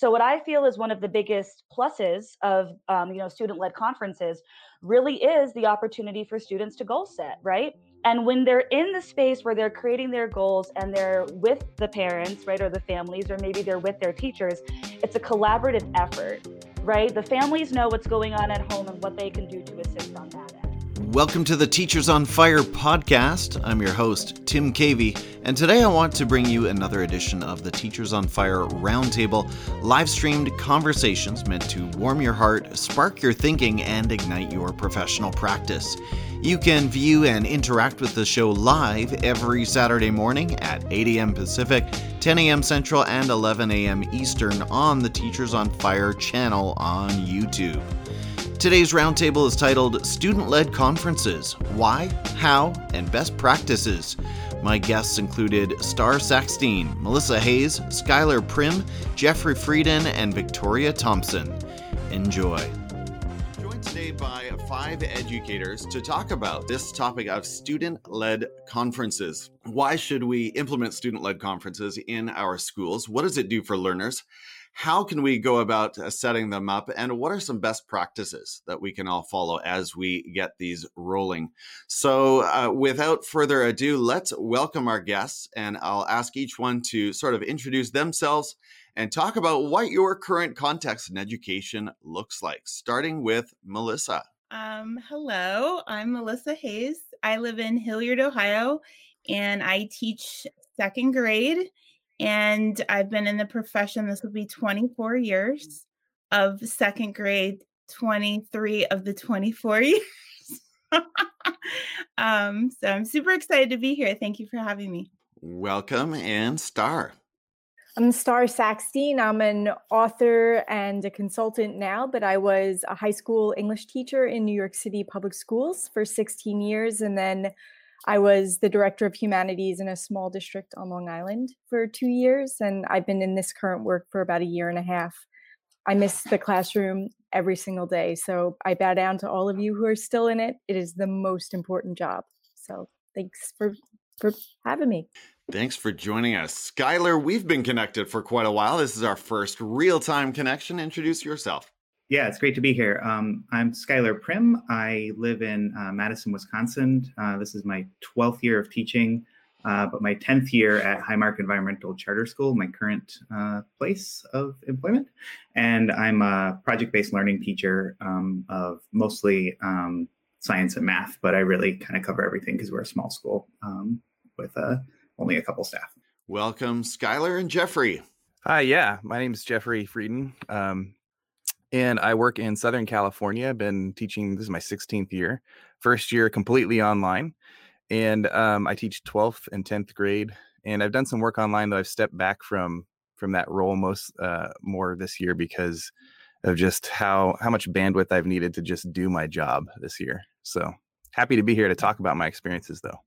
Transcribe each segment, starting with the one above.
So what I feel is one of the biggest pluses of um, you know student-led conferences really is the opportunity for students to goal set, right? And when they're in the space where they're creating their goals and they're with the parents, right, or the families, or maybe they're with their teachers, it's a collaborative effort, right? The families know what's going on at home and what they can do to assist on that. Welcome to the Teachers on Fire podcast. I'm your host, Tim Cavey, and today I want to bring you another edition of the Teachers on Fire Roundtable, live streamed conversations meant to warm your heart, spark your thinking, and ignite your professional practice. You can view and interact with the show live every Saturday morning at 8 a.m. Pacific, 10 a.m. Central, and 11 a.m. Eastern on the Teachers on Fire channel on YouTube. Today's roundtable is titled Student Led Conferences Why, How, and Best Practices. My guests included Starr Sackstein, Melissa Hayes, Skylar Prim, Jeffrey Frieden, and Victoria Thompson. Enjoy. Joined today by five educators to talk about this topic of student led conferences. Why should we implement student led conferences in our schools? What does it do for learners? How can we go about uh, setting them up and what are some best practices that we can all follow as we get these rolling? So uh, without further ado let's welcome our guests and i'll ask each one to sort of introduce themselves and talk about what your current context in education looks like starting with melissa. Um, hello i'm melissa hayes. I live in hilliard ohio and i teach second grade and I've been in the profession, this will be 24 years of second grade, 23 of the 24 years. um, so I'm super excited to be here. Thank you for having me. Welcome and Starr. I'm Starr Sackstein. I'm an author and a consultant now, but I was a high school English teacher in New York City public schools for 16 years and then I was the director of humanities in a small district on Long Island for two years, and I've been in this current work for about a year and a half. I miss the classroom every single day. So I bow down to all of you who are still in it. It is the most important job. So thanks for for having me. Thanks for joining us. Skylar, we've been connected for quite a while. This is our first real-time connection. Introduce yourself. Yeah, it's great to be here. Um, I'm Skylar Prim. I live in uh, Madison, Wisconsin. Uh, this is my 12th year of teaching, uh, but my 10th year at Highmarq Environmental Charter School, my current uh, place of employment. And I'm a project based learning teacher um, of mostly um, science and math, but I really kind of cover everything because we're a small school um, with uh, only a couple staff. Welcome, Skylar and Jeffrey. Hi, yeah. My name is Jeffrey Frieden. Um, and I work in Southern California. I've been teaching. This is my 16th year. First year completely online, and um, I teach 12th and 10th grade. And I've done some work online, though I've stepped back from from that role most uh, more this year because of just how how much bandwidth I've needed to just do my job this year. So happy to be here to talk about my experiences, though.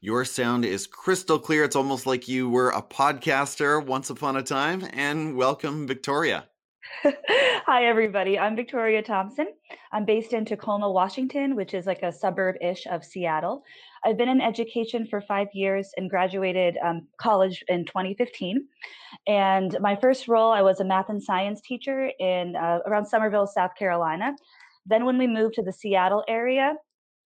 Your sound is crystal clear. It's almost like you were a podcaster once upon a time. And welcome, Victoria. Hi, everybody. I'm Victoria Thompson. I'm based in Tacoma, Washington, which is like a suburb ish of Seattle. I've been in education for five years and graduated um, college in 2015. And my first role, I was a math and science teacher in uh, around Summerville, South Carolina. Then, when we moved to the Seattle area,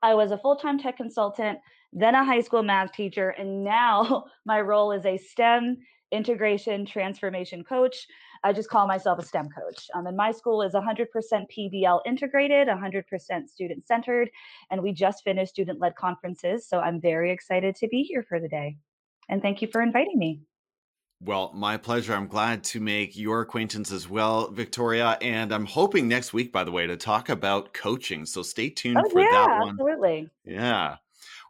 I was a full time tech consultant, then a high school math teacher, and now my role is a STEM integration transformation coach I just call myself a STEM coach. Um, and my school is 100% PBL integrated, 100% student centered, and we just finished student led conferences. So I'm very excited to be here for the day. And thank you for inviting me. Well, my pleasure. I'm glad to make your acquaintance as well, Victoria. And I'm hoping next week, by the way, to talk about coaching. So stay tuned oh, for yeah, that one. Absolutely. Yeah.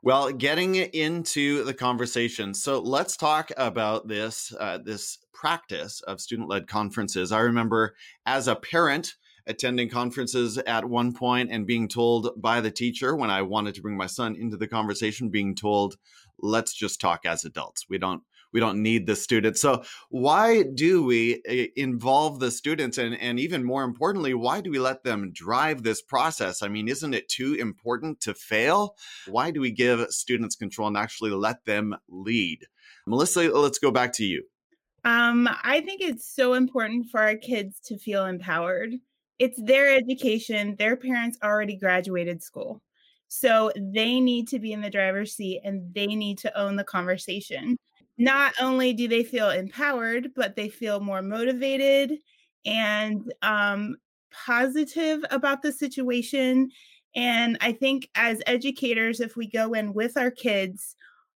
Well, getting into the conversation, so let's talk about this uh, this practice of student led conferences. I remember as a parent attending conferences at one point and being told by the teacher when I wanted to bring my son into the conversation, being told, "Let's just talk as adults. We don't we don't need the students. So why do we eh, involve the students and and even more importantly, why do we let them drive this process? I mean, isn't it too important to fail? Why do we give students control and actually let them lead? Melissa, let's go back to you. Um, I think it's so important for our kids to feel empowered. It's their education. Their parents already graduated school. So they need to be in the driver's seat and they need to own the conversation. Not only do they feel empowered, but they feel more motivated and um, positive about the situation. And I think as educators, if we go in with our kids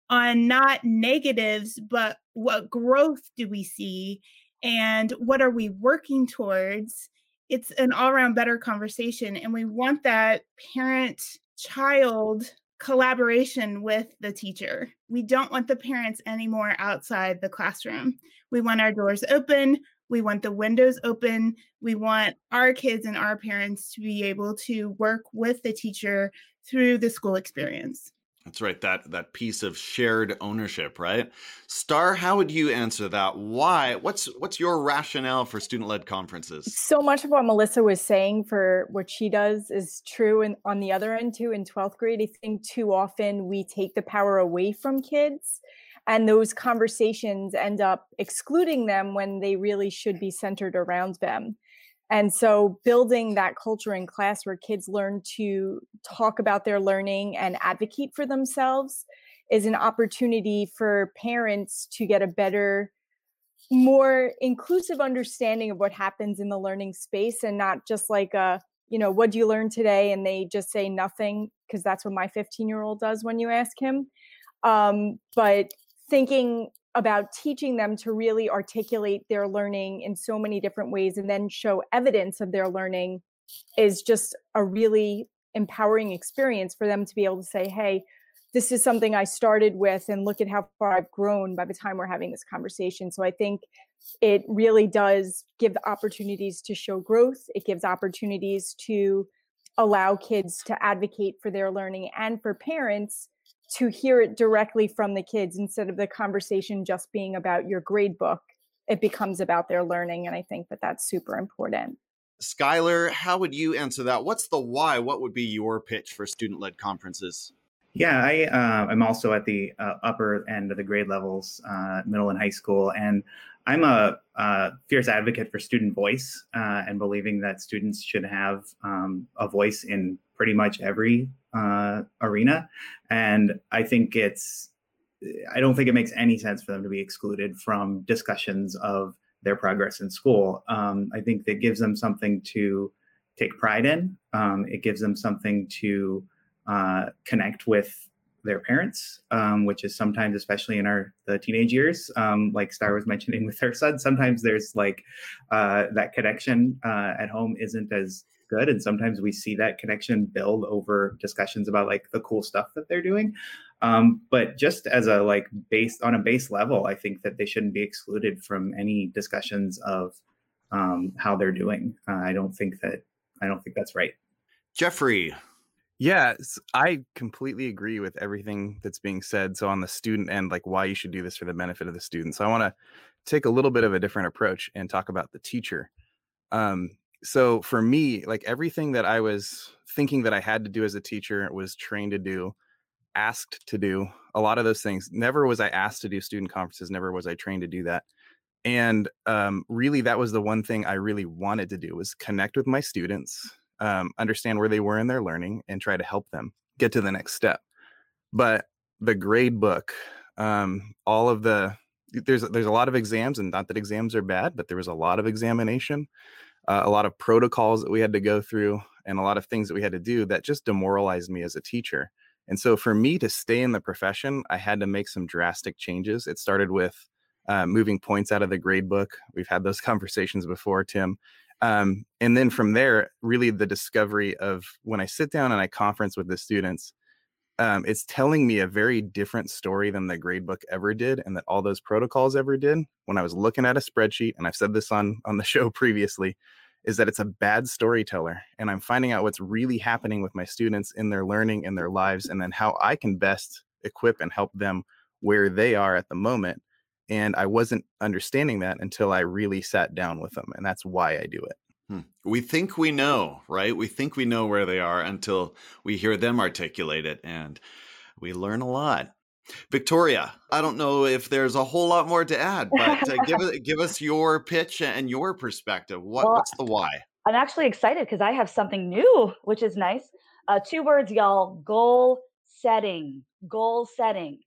on not negatives, but what growth do we see and what are we working towards, it's an all around better conversation. And we want that parent child collaboration with the teacher. We don't want the parents anymore outside the classroom. We want our doors open. We want the windows open. We want our kids and our parents to be able to work with the teacher through the school experience. That's right. That that piece of shared ownership, right? Starr, how would you answer that? Why? What's what's your rationale for student-led conferences? So much of what Melissa was saying for what she does is true and on the other end too in 12th grade. I think too often we take the power away from kids and those conversations end up excluding them when they really should be centered around them. And so, building that culture in class where kids learn to talk about their learning and advocate for themselves is an opportunity for parents to get a better, more inclusive understanding of what happens in the learning space and not just like a, you know, what do you learn today? And they just say nothing, because that's what my 15 year old does when you ask him. Um, but thinking about teaching them to really articulate their learning in so many different ways and then show evidence of their learning is just a really empowering experience for them to be able to say, hey, this is something I started with, and look at how far I've grown by the time we're having this conversation. So I think it really does give opportunities to show growth. It gives opportunities to allow kids to advocate for their learning and for parents to hear it directly from the kids instead of the conversation just being about your grade book it becomes about their learning and i think that that's super important. Skylar how would you answer that? What's the why? What would be your pitch for student-led conferences yeah i uh, i'm also at the uh, upper end of the grade levels uh, middle and high school and i'm a, a fierce advocate for student voice uh, and believing that students should have um, a voice in pretty much every uh, arena. And I think it's, I don't think it makes any sense for them to be excluded from discussions of their progress in school. Um, I think that gives them something to take pride in. Um, it gives them something to uh, connect with their parents, um, which is sometimes, especially in our the teenage years, um, like Starr was mentioning with her son, sometimes there's like uh, that connection uh, at home isn't as good. And sometimes we see that connection build over discussions about like the cool stuff that they're doing. Um, but just as a like based on a base level i think that they shouldn't be excluded from any discussions of um, how they're doing. Uh, i don't think that i don't think that's right. Jeffrey yeah, I completely agree with everything that's being said. So on the student end, like why you should do this for the benefit of the student. So I want to take a little bit of a different approach and talk about the teacher. Um, so for me, like everything that I was thinking that I had to do as a teacher was trained to do, asked to do, a lot of those things. Never was I asked to do student conferences, never was I trained to do that. And um, really, that was the one thing I really wanted to do was connect with my students, um, understand where they were in their learning, and try to help them get to the next step. But the grade book, um, all of the there's there's a lot of exams, and not that exams are bad, but there was a lot of examination uh, a lot of protocols that we had to go through and a lot of things that we had to do that just demoralized me as a teacher. And so for me to stay in the profession, I had to make some drastic changes. It started with uh, moving points out of the grade book. We've had those conversations before, Tim. Um, and then from there, really the discovery of when I sit down and I conference with the students, um, it's telling me a very different story than the gradebook ever did and that all those protocols ever did. When i was looking at a spreadsheet and i've said this on on the show previously is that it's a bad storyteller and i'm finding out what's really happening with my students in their learning in their lives and then how i can best equip and help them where they are at the moment and i wasn't understanding that until i really sat down with them and that's why i do it Hmm. We think we know, right? We think we know where they are until we hear them articulate it, and we learn a lot. Victoria, I don't know if there's a whole lot more to add, but uh, give us give us your pitch and your perspective. What, well, what's the why? I'm actually excited because I have something new, which is nice. Uh, two words, y'all: goal setting. Goal setting.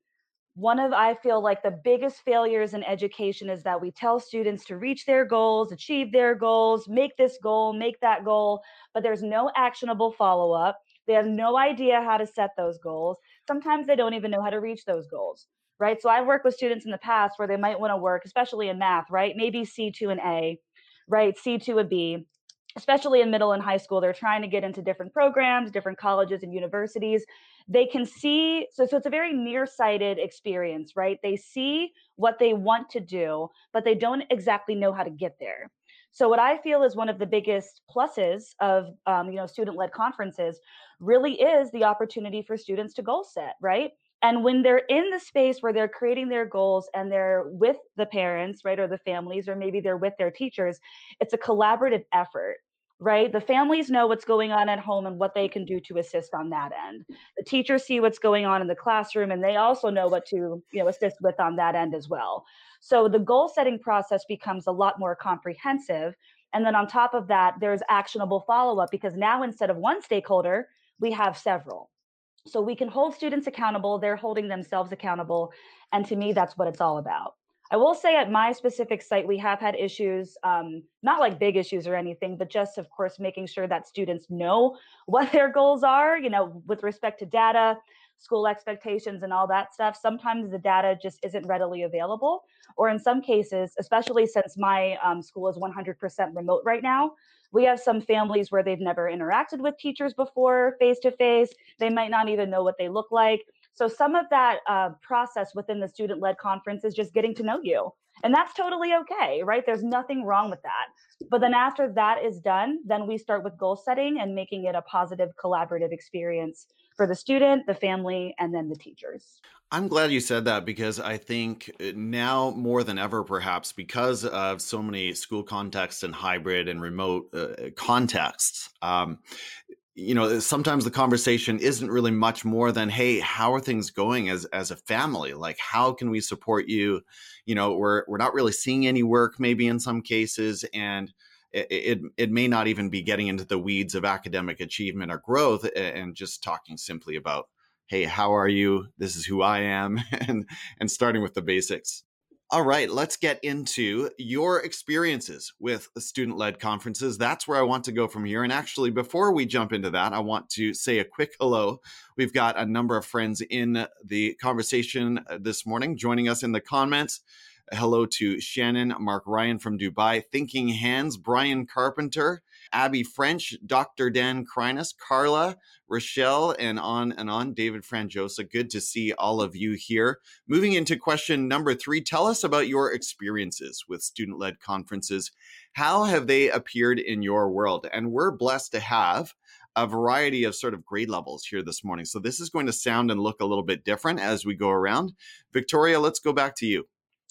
One of I feel like the biggest failures in education is that we tell students to reach their goals, achieve their goals, make this goal, make that goal, but there's no actionable follow up. They have no idea how to set those goals. Sometimes they don't even know how to reach those goals, right? So I've worked with students in the past where they might want to work, especially in math, right? Maybe C to an A, right? C to a B. Especially in middle and high school, they're trying to get into different programs, different colleges and universities. They can see, so, so it's a very nearsighted experience, right? They see what they want to do, but they don't exactly know how to get there. So what I feel is one of the biggest pluses of um, you know student-led conferences really is the opportunity for students to goal set, right? And when they're in the space where they're creating their goals and they're with the parents, right, or the families, or maybe they're with their teachers, it's a collaborative effort right? The families know what's going on at home and what they can do to assist on that end. The teachers see what's going on in the classroom and they also know what to, you know, assist with on that end as well. So the goal setting process becomes a lot more comprehensive. And then on top of that, there's actionable follow up because now instead of one stakeholder, we have several. So we can hold students accountable, they're holding themselves accountable. And to me, that's what it's all about. I will say at my specific site, we have had issues, um, not like big issues or anything, but just, of course, making sure that students know what their goals are, you know, with respect to data, school expectations and all that stuff, sometimes the data just isn't readily available. Or in some cases, especially since my um, school is 100% remote right now, we have some families where they've never interacted with teachers before face to face. They might not even know what they look like. So some of that uh, process within the student led conference is just getting to know you. And that's totally okay, right? There's nothing wrong with that. But then after that is done, then we start with goal setting and making it a positive collaborative experience for the student, the family, and then the teachers. I'm glad you said that because I think uh, now more than ever, perhaps because of so many school contexts and hybrid and remote uh, contexts, um, you know sometimes the conversation isn't really much more than hey how are things going as as a family? Like how can we support you? You know we're we're not really seeing any work maybe in some cases and it, it, it may not even be getting into the weeds of academic achievement or growth and just talking simply about hey how are you? This is who i am and and starting with the basics all right, let's get into your experiences with student led conferences. That's where I want to go from here. And actually, before we jump into that, I want to say a quick hello. We've got a number of friends in the conversation uh, this morning joining us in the comments. Hello to Shannon, Mark Ryan from Dubai, Thinking Hands, Brian Carpenter, Abby French, Dr. Dan Krinus, Carla, Rochelle, and on and on. David Franjosa, good to see all of you here. Moving into question number three, tell us about your experiences with student led conferences. How have they appeared in your world? And we're blessed to have a variety of sort of grade levels here this morning. So this is going to sound and look a little bit different as we go around. Victoria, let's go back to you.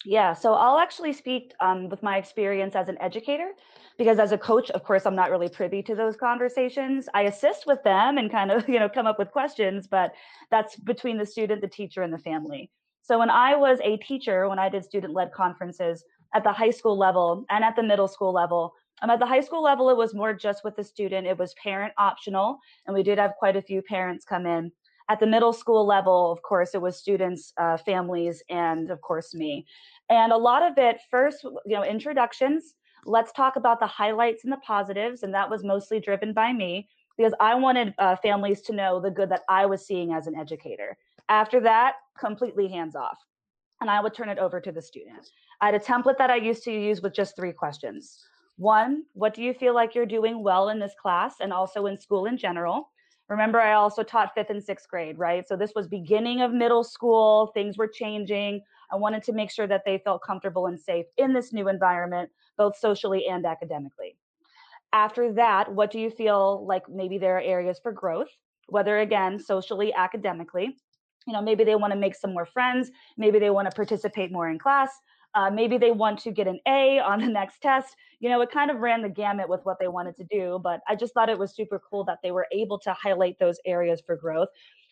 Yeah, so I'll actually speak um, with my experience as an educator because as a coach, of course, I'm not really privy to those conversations. I assist with them and kind of, you know, come up with questions, but that's between the student, the teacher, and the family. So when I was a teacher, when I did student-led conferences at the high school level and at the middle school level, um, at the high school level, it was more just with the student. It was parent optional, and we did have quite a few parents come in. At the middle school level, of course, it was students, uh, families, and of course me. And a lot of it, first, you know, introductions. Let's talk about the highlights and the positives, and that was mostly driven by me because I wanted uh, families to know the good that I was seeing as an educator. After that, completely hands off, and I would turn it over to the student. I had a template that I used to use with just three questions. One, what do you feel like you're doing well in this class and also in school in general? Remember, I also taught fifth and sixth grade, right? So this was beginning of middle school, things were changing. I wanted to make sure that they felt comfortable and safe in this new environment, both socially and academically. After that, what do you feel like maybe there are areas for growth, whether again, socially, academically? You know, maybe they want to make some more friends, maybe they want to participate more in class, uh, maybe they want to get an A on the next test. You know, it kind of ran the gamut with what they wanted to do, but I just thought it was super cool that they were able to highlight those areas for growth.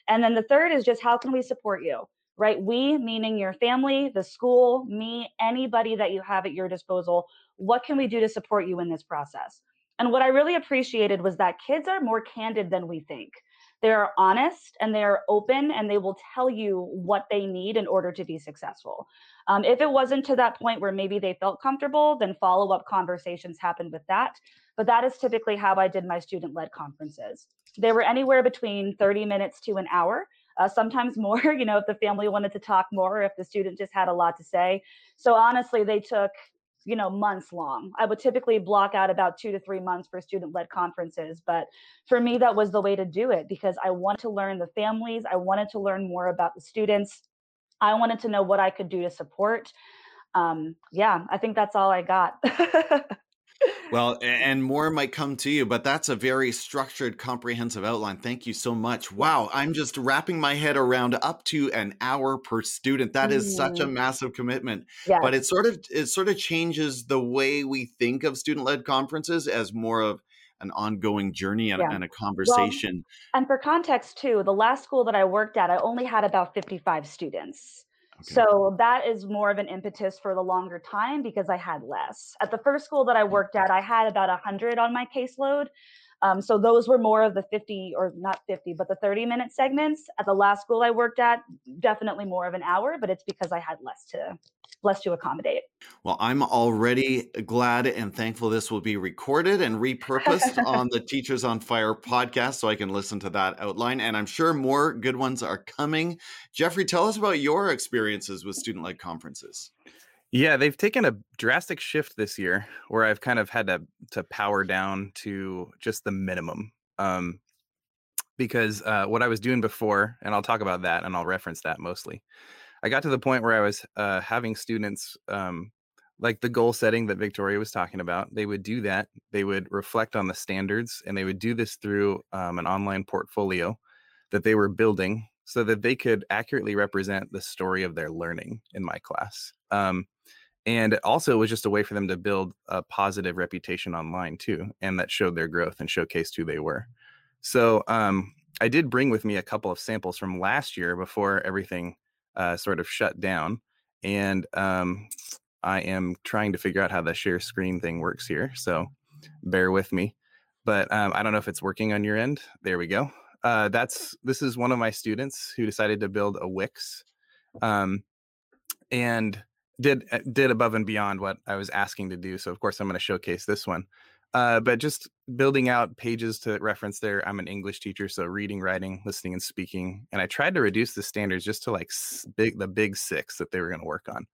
And then the third is just how can we support you? right? We, meaning your family, the school, me, anybody that you have at your disposal. What can we do to support you in this process? And what I really appreciated was that kids are more candid than we think. They are honest and they are open and they will tell you what they need in order to be successful. Um, if it wasn't to that point where maybe they felt comfortable, then follow up conversations happen with that. But that is typically how I did my student led conferences. They were anywhere between 30 minutes to an hour. Uh, sometimes more, you know, if the family wanted to talk more, if the student just had a lot to say. So honestly, they took you know months long. I would typically block out about two to three months for student led conferences but for me that was the way to do it because i wanted to learn the families i wanted to learn more about the students i wanted to know what i could do to support. Um, yeah i think that's all i got well, and more might come to you, but that's a very structured, comprehensive outline. Thank you so much. Wow, I'm just wrapping my head around up to an hour per student. That is mm. such a mm. massive commitment. Yes. But it sort of it sort of changes the way we think of student-led conferences as more of an ongoing journey and, yeah. and a conversation. Well, and for context too, the last school that I worked at, I only had about 55 students. Okay. So that is more of an impetus for the longer time because I had less. At the first school that I worked at, I had about 100 on my caseload. Um, so those were more of the 50 or not 50, but the 30 minute segments. At the last school I worked at, definitely more of an hour, but it's because I had less to less to accommodate. Well, I'm already glad and thankful this will be recorded and repurposed on the Teachers on Fire podcast so I can listen to that outline. And I'm sure more good ones are coming. Jeffrey, tell us about your experiences with student led conferences. Yeah, they've taken a drastic shift this year where I've kind of had to to power down to just the minimum. Um, because uh, what I was doing before, and I'll talk about that and I'll reference that mostly, I got to the point where I was uh, having students um, like the goal setting that Victoria was talking about. They would do that. They would reflect on the standards, and they would do this through um, an online portfolio that they were building so that they could accurately represent the story of their learning in my class. Um, and also, it was just a way for them to build a positive reputation online too, and that showed their growth and showcased who they were. So um, I did bring with me a couple of samples from last year before everything uh, sort of shut down. And um, I am trying to figure out how the share screen thing works here. So bear with me. But um, I don't know if it's working on your end. There we go. Uh, that's this is one of my students who decided to build a Wix, um, and did uh, did above and beyond what I was asking to do. So of course I'm going to showcase this one. Uh, but just building out pages to reference there. I'm an English teacher, so reading, writing, listening, and speaking. And I tried to reduce the standards just to like big the big six that they were going to work on.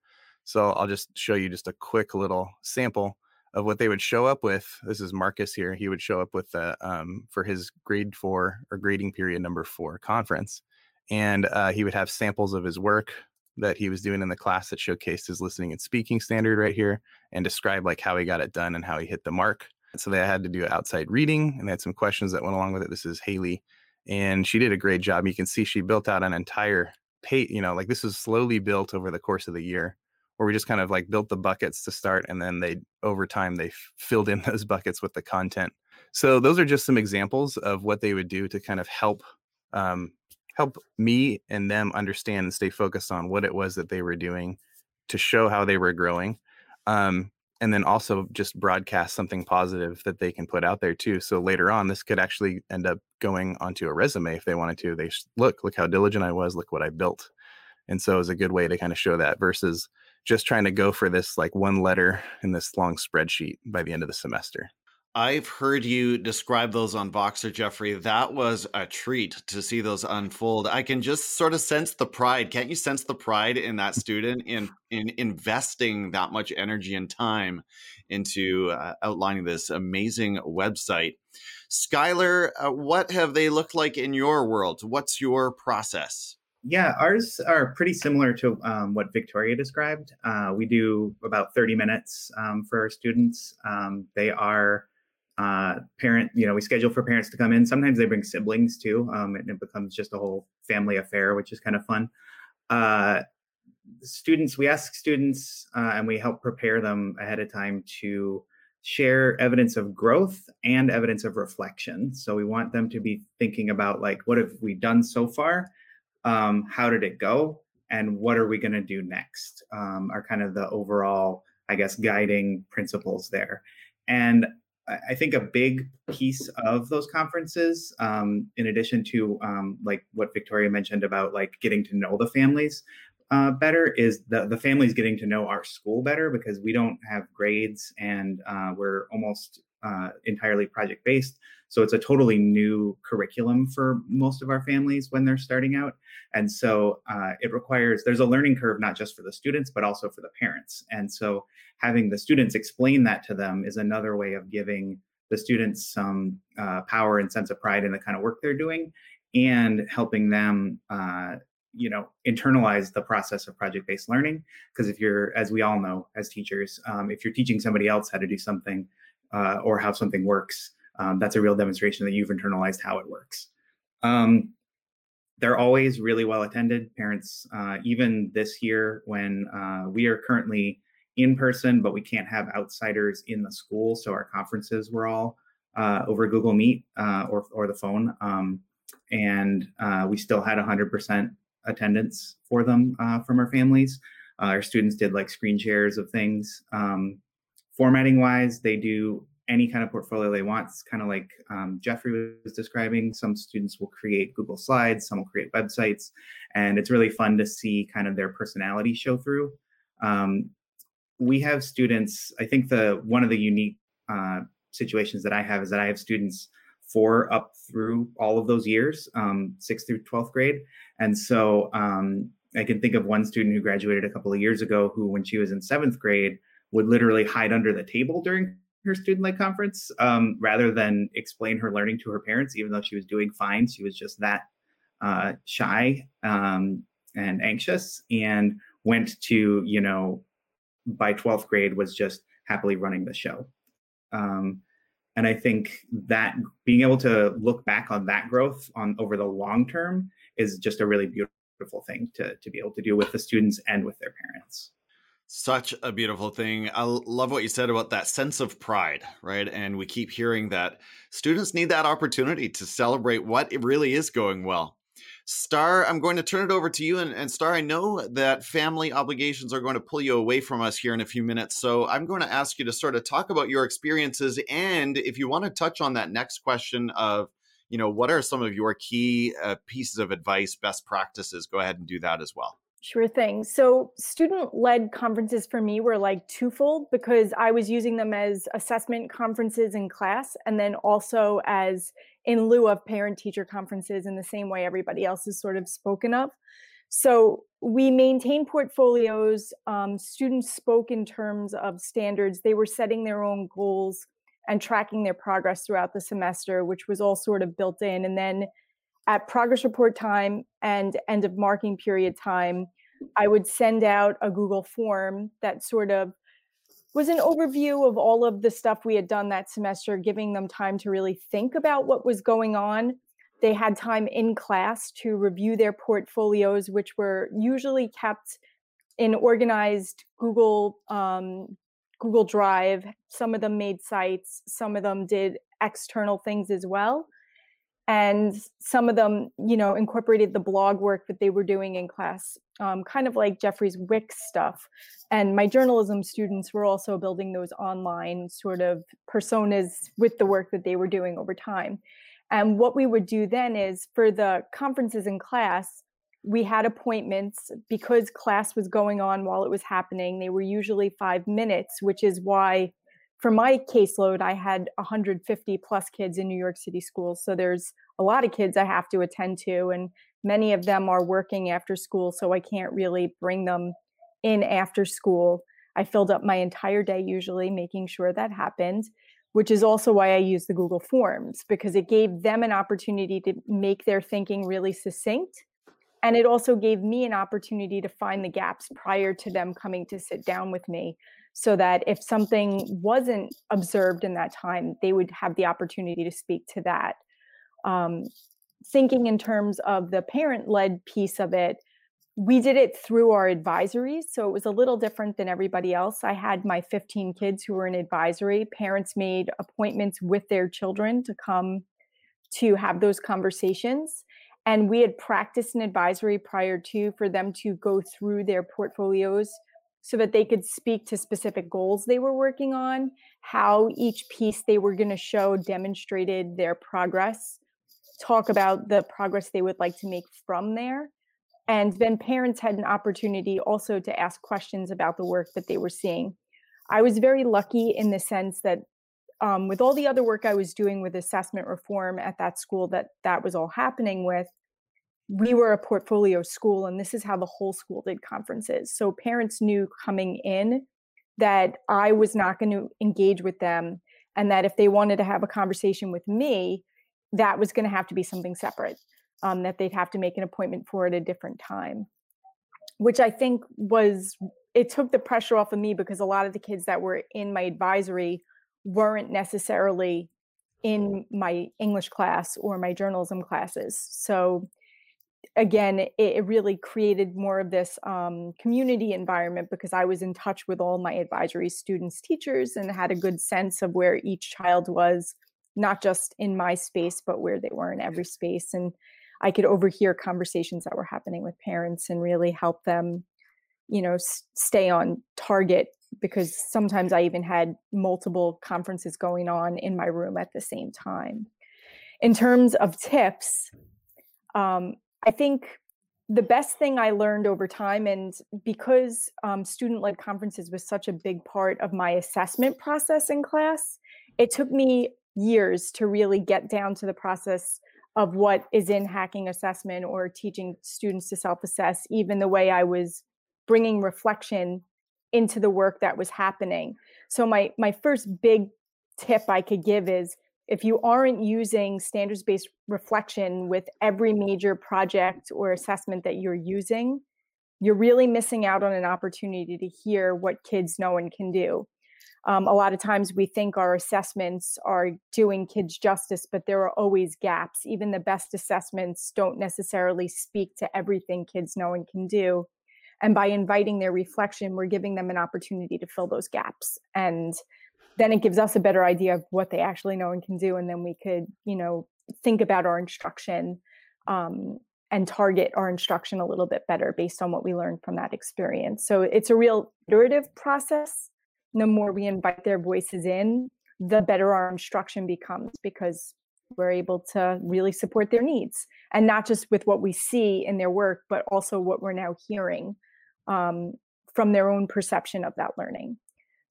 So I'll just show you just a quick little sample of what they would show up with. This is Marcus here. He would show up with the um, for his grade four or grading period number four conference, and uh, he would have samples of his work that he was doing in the class that showcased his listening and speaking standard right here, and describe like how he got it done and how he hit the mark. So they had to do outside reading and they had some questions that went along with it. This is Haley, and she did a great job. You can see she built out an entire page, you know, like this was slowly built over the course of the year where we just kind of like built the buckets to start and then they over time they filled in those buckets with the content. So those are just some examples of what they would do to kind of help um, help me and them understand and stay focused on what it was that they were doing to show how they were growing. Um, and then also just broadcast something positive that they can put out there too. So later on, this could actually end up going onto a resume if they wanted to. They look, look how diligent I was, look what I built. And so it's a good way to kind of show that versus just trying to go for this like one letter in this long spreadsheet by the end of the semester. I've heard you describe those on Voxer, Jeffrey. That was a treat to see those unfold. I can just sort of sense the pride. Can't you sense the pride in that student in in investing that much energy and time into uh, outlining this amazing website? Skylar, uh, what have they looked like in your world? What's your process? Yeah, ours are pretty similar to um, what Victoria described. Uh, we do about 30 minutes um, for our students. Um, they are uh, parent, you know, we schedule for parents to come in. Sometimes they bring siblings too, um, and it becomes just a whole family affair, which is kind of fun. Uh, students, we ask students uh, and we help prepare them ahead of time to share evidence of growth and evidence of reflection. So we want them to be thinking about like, what have we done so far? Um, how did it go? and what are we going to do next um, are kind of the overall i guess guiding principles there and I think a big piece of those conferences, um, in addition to um, like what Victoria mentioned about like getting to know the families uh, better, is the the families getting to know our school better because we don't have grades and uh, we're almost uh, entirely project based. So it's a totally new curriculum for most of our families when they're starting out. And so uh, it requires, there's a learning curve, not just for the students, but also for the parents. And so having the students explain that to them is another way of giving the students some uh, power and sense of pride in the kind of work they're doing and helping them uh, you know internalize the process of project-based learning because if you're as we all know as teachers um, if you're teaching somebody else how to do something uh, or how something works um, that's a real demonstration that you've internalized how it works. Um, they're always really well attended. Parents uh, even this year when uh, we are currently in person but we can't have outsiders in the school so our conferences were all uh, over google meet uh, or, or the phone um, and uh, we still had 100% attendance for them from our families. Our students did like screen shares of things um, formatting wise they do any kind of portfolio they want. It's kind of like um, Jeffrey was describing. Some students will create Google Slides, some will create websites, and it's really fun to see kind of their personality show through. Um, we have students. I think the one of the unique uh, situations that I have is that I have students four up through all of those years, um, sixth through twelfth grade, and so um, I can think of one student who graduated a couple of years ago who, when she was in seventh grade, would literally hide under the table during her student led conference um, rather than explain her learning to her parents, even though she was doing fine. She was just that uh, shy um, and anxious and went to, you know, by 12th grade was just happily running the show. Um, and I think that being able to look back on that growth on over the long term is just a really beautiful thing to, to be able to do with the students and with their parents. Such a beautiful thing. I love what you said about that sense of pride, right? And we keep hearing that students need that opportunity to celebrate what it really is going well. Starr, I'm going to turn it over to you. And, and, Starr, I know that family obligations are going to pull you away from us here in a few minutes. So I'm going to ask you to sort of talk about your experiences. And if you want to touch on that next question of, you know, what are some of your key uh, pieces of advice, best practices, go ahead and do that as well. Sure thing. So, student led conferences for me were like twofold because I was using them as assessment conferences in class and then also as in lieu of parent teacher conferences in the same way everybody else has sort of spoken of. So, we maintain portfolios. Um, students spoke in terms of standards, they were setting their own goals and tracking their progress throughout the semester, which was all sort of built in. And then at progress report time and end of marking period time, I would send out a Google form that sort of was an overview of all of the stuff we had done that semester, giving them time to really think about what was going on. They had time in class to review their portfolios, which were usually kept in organized Google um, Google Drive. Some of them made sites, some of them did external things as well and some of them you know incorporated the blog work that they were doing in class um, kind of like jeffrey's wix stuff. And my journalism students were also building those online sort of personas with the work that they were doing over time. And what we would do then is for the conferences in class we had appointments. Because class was going on while it was happening they were usually five minutes which is why for my caseload, I had 150 plus kids in New York City schools. So there's a lot of kids I have to attend to, and many of them are working after school. So I can't really bring them in after school. I filled up my entire day usually making sure that happened, which is also why I use the Google Forms because it gave them an opportunity to make their thinking really succinct. And it also gave me an opportunity to find the gaps prior to them coming to sit down with me so that if something wasn't observed in that time, they would have the opportunity to speak to that. Um, thinking in terms of the parent led piece of it, we did it through our advisories. So it was a little different than everybody else. I had my 15 kids who were in advisory. Parents made appointments with their children to come to have those conversations. And we had practiced an advisory prior to for them to go through their portfolios so that they could speak to specific goals they were working on, how each piece they were going to show demonstrated their progress, talk about the progress they would like to make from there. And then parents had an opportunity also to ask questions about the work that they were seeing. I was very lucky in the sense that um, with all the other work I was doing with assessment reform at that school that that was all happening with, we were a portfolio school, and this is how the whole school did conferences. So parents knew coming in that I was not going to engage with them, and that if they wanted to have a conversation with me, that was going to have to be something separate, um, that they'd have to make an appointment for at a different time, which I think was it took the pressure off of me because a lot of the kids that were in my advisory weren't necessarily in my English class or my journalism classes. So again, it, it really created more of this um, community environment because I was in touch with all my advisory students, teachers, and had a good sense of where each child was, not just in my space, but where they were in every space. And I could overhear conversations that were happening with parents and really help them, you know, s- stay on target because sometimes I even had multiple conferences going on in my room at the same time. In terms of tips, um, I think the best thing I learned over time, and because um, student led conferences was such a big part of my assessment process in class, it took me years to really get down to the process of what is in hacking assessment or teaching students to self assess, even the way I was bringing reflection into the work that was happening. So my my first big tip I could give is if you aren't using standards based reflection with every major project or assessment that you're using, you're really missing out on an opportunity to hear what kids know and can do. Um, a lot of times we think our assessments are doing kids justice, but there are always gaps. Even the best assessments don't necessarily speak to everything kids know and can do. And by inviting their reflection, we're giving them an opportunity to fill those gaps. And then it gives us a better idea of what they actually know and can do. And then we could, you know, think about our instruction um, and target our instruction a little bit better based on what we learned from that experience. So it's a real iterative process. The more we invite their voices in, the better our instruction becomes because we're able to really support their needs and not just with what we see in their work, but also what we're now hearing um, from their own perception of that learning.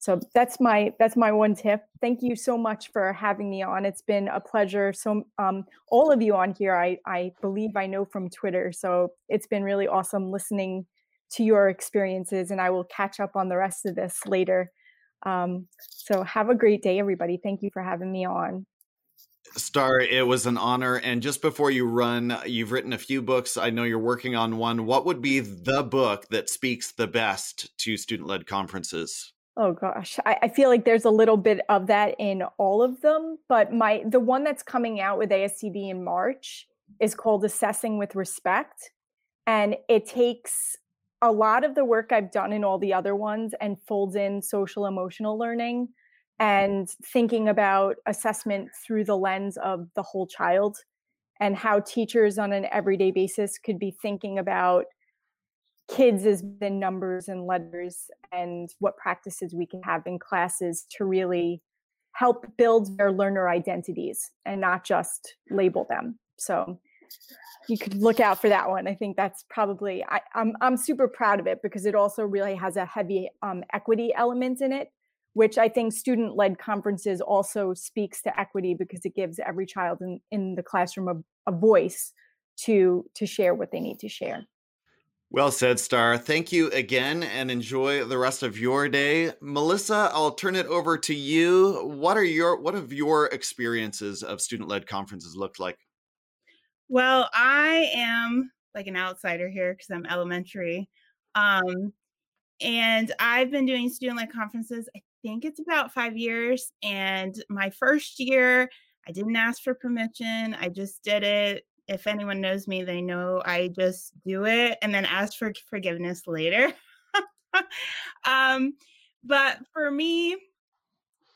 So that's my that's my one tip. Thank you so much for having me on. It's been a pleasure. So um, all of you on here, I I believe I know from Twitter. So it's been really awesome listening to your experiences, and I will catch up on the rest of this later. Um, so have a great day, everybody. Thank you for having me on. Starr, it was an honor. And just before you run, you've written a few books. I know you're working on one. What would be the book that speaks the best to student led conferences? Oh gosh, I, I, feel like there's a little bit of that in all of them, but my the one that's coming out with ASCD in March is called Assessing with Respect, and it takes a lot of the work I've done in all the other ones and folds in social emotional learning and thinking about assessment through the lens of the whole child and how teachers on an everyday basis could be thinking about kids as the numbers and letters and what practices we can have in classes to really help build their learner identities and not just label them so you could look out for that one i think that's probably I, am I'm, I'm super proud of it because it also really has a heavy um, equity element in it which I think student led conferences also speaks to equity because it gives every child in, in the classroom a, a voice to to share what they need to share. Well said, Starr. Thank you again and enjoy the rest of your day. Melissa, I'll turn it over to you. What are your what have your experiences of student-led conferences looked like? Well, I am like an outsider here because I'm elementary. Um, and I've been doing student-led conferences, I think it's about five years. And my first year, I didn't ask for permission. I just did it. If anyone knows me, they know I just do it and then ask for forgiveness later. um, but for me,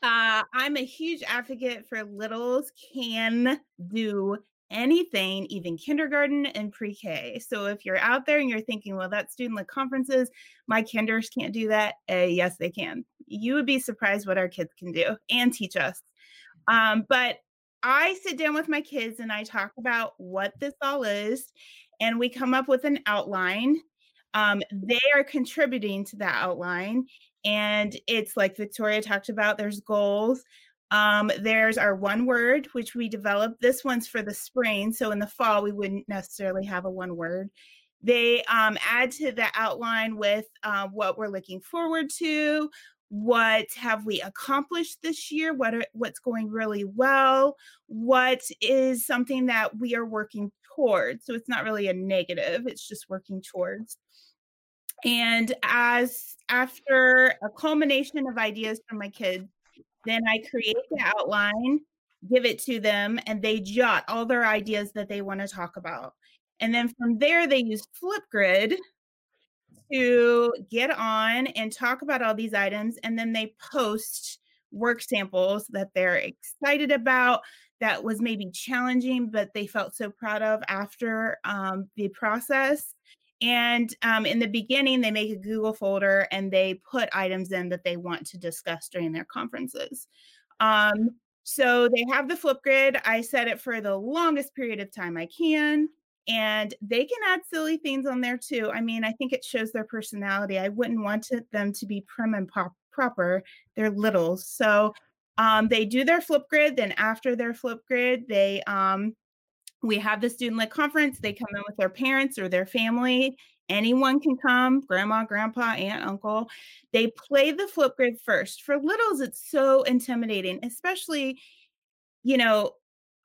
uh, I'm a huge advocate for littles can do anything, even kindergarten and pre K. So if you're out there and you're thinking, well, that's student led conferences, my kinders can't do that. Uh, yes, they can. You would be surprised what our kids can do and teach us. Um, but I sit down with my kids and I talk about what this all is, and we come up with an outline. Um, they are contributing to that outline. And it's like Victoria talked about, there's goals. Um, there's our one word, which we developed. This one's for the spring. So in the fall, we wouldn't necessarily have a one word. They um, add to the outline with uh, what we're looking forward to, what have we accomplished this year? What are, what's going really well? What is something that we are working towards? So it's not really a negative it's just working towards. And as after a culmination of ideas from my kids then i create the outline give it to them and they jot all their ideas that they want to talk about. And then from there they use Flipgrid to get on and talk about all these items and then they post work samples that they're excited about that was maybe challenging but they felt so proud of after um, the process. And um, in the beginning they make a google folder and they put items in that they want to discuss during their conferences. Um, so they have the Flipgrid. I set it for the longest period of time i can and they can add silly things on there too. I mean, I think it shows their personality. I wouldn't want to, them to be prim and pop, proper. They're little. So um, they do their Flipgrid. Then after their Flipgrid, they um, we have the student led conference. They come in with their parents or their family. Anyone can come, grandma, grandpa, aunt, uncle. They play the Flipgrid first. For littles, it's so intimidating, especially, you know,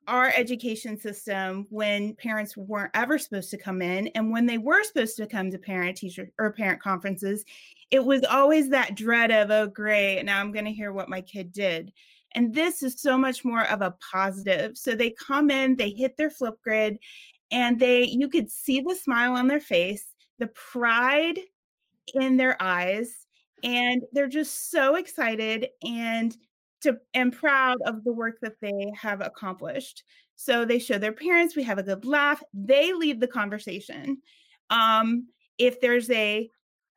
our education system when parents weren't ever supposed to come in and when they were supposed to come to parent teacher or parent conferences it was always that dread of oh great now i'm going to hear what my kid did. And this is so much more of a positive. So they come in they hit their Flipgrid and they you could see the smile on their face the pride in their eyes and they're just so excited and to and proud of the work that they have accomplished. So they show their parents, we have a good laugh, they lead the conversation. Um, if there's a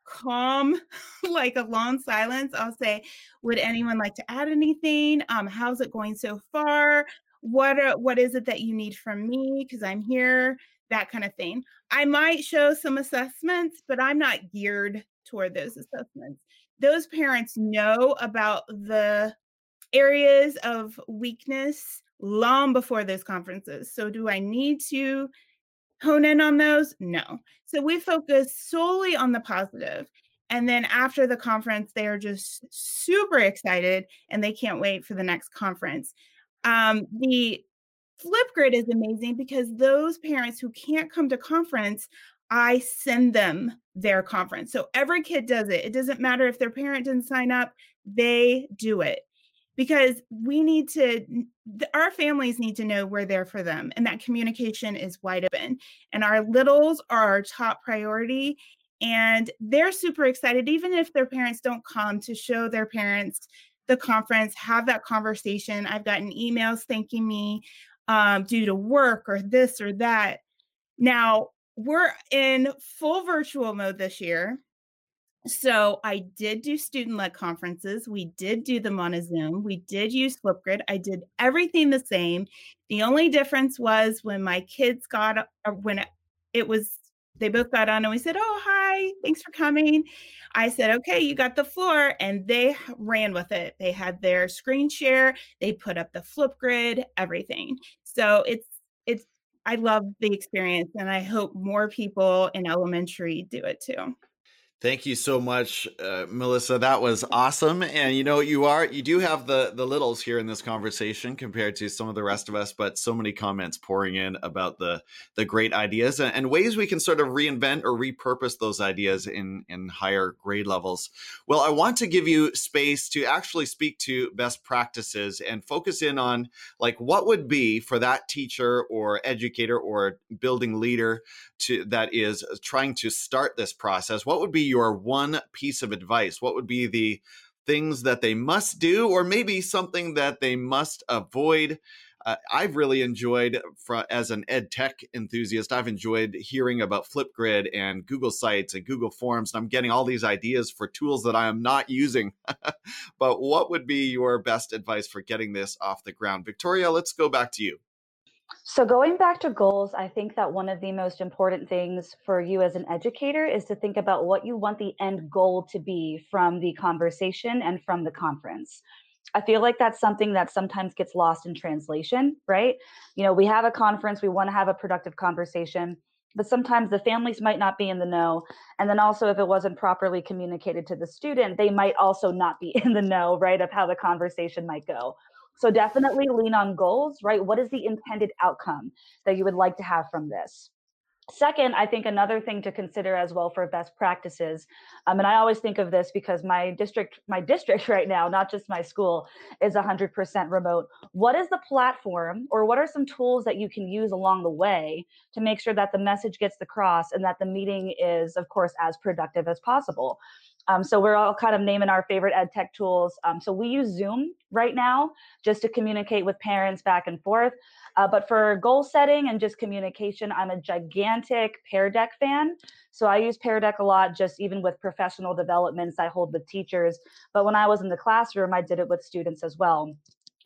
calm, like a long silence, I'll say, would anyone like to add anything? Um, how's it going so far? What are, what is it that you need from me? Because I'm here, that kind of thing. I might show some assessments, but I'm not geared toward those assessments. Those parents know about the areas of weakness long before those conferences. So, do I need to hone in on those? No. So, we focus solely on the positive. And then after the conference, they are just super excited and they can't wait for the next conference. Um, the Flipgrid is amazing because those parents who can't come to conference, I send them their conference. So every kid does it. It doesn't matter if their parent didn't sign up, they do it because we need to our families need to know we're there for them and that communication is wide open and our littles are our top priority and they're super excited even if their parents don't come to show their parents the conference have that conversation. I've gotten emails thanking me um, due to work or this or that. Now we're in full virtual mode this year so I did do student led conferences. We did do them on a Zoom. We did use Flipgrid. I did everything the same. The only difference was when my kids got when it was they both got on and we said, "Oh, hi. Thanks for coming." I said, "Okay, you got the floor." And they ran with it. They had their screen share, they put up the Flipgrid, everything. So it's it's I love the experience and I hope more people in elementary do it too. Thank you so much, uh, Melissa. That was awesome. And you know, you are you do have the the littles here in this conversation compared to some of the rest of us, but so many comments pouring in about the the great ideas and, and ways we can sort of reinvent or repurpose those ideas in in higher grade levels. Well, I want to give you space to actually speak to best practices and focus in on like what would be for that teacher or educator or building leader to that is trying to start this process. What would be your one piece of advice? What would be the things that they must do, or maybe something that they must avoid uh, I've really enjoyed, as an ed tech enthusiast, I've enjoyed hearing about Flipgrid and Google Sites and Google Forms. And I'm getting all these ideas for tools that I am not using. but what would be your best advice for getting this off the ground? Victoria, let's go back to you. So, going back to goals, I think that one of the most important things for you as an educator is to think about what you want the end goal to be from the conversation and from the conference. I feel like that's something that sometimes gets lost in translation, right? You know, we have a conference, we want to have a productive conversation, but sometimes the families might not be in the know. And then also, if it wasn't properly communicated to the student, they might also not be in the know, right, of how the conversation might go. So definitely lean on goals, right? What is the intended outcome that you would like to have from this? Second, I think another thing to consider as well for best practices, um, and I always think of this because my district, my district right now, not just my school, is 100% remote. What is the platform, or what are some tools that you can use along the way to make sure that the message gets across and that the meeting is, of course, as productive as possible? Um, so we're all kind of naming our favorite ed tech tools. Um, so we use Zoom right now just to communicate with parents back and forth. Uh, but for goal setting and just communication, I'm a gigantic Pear Deck fan. So I use Pear Deck a lot, just even with professional developments I hold with teachers. But when I was in the classroom, I did it with students as well.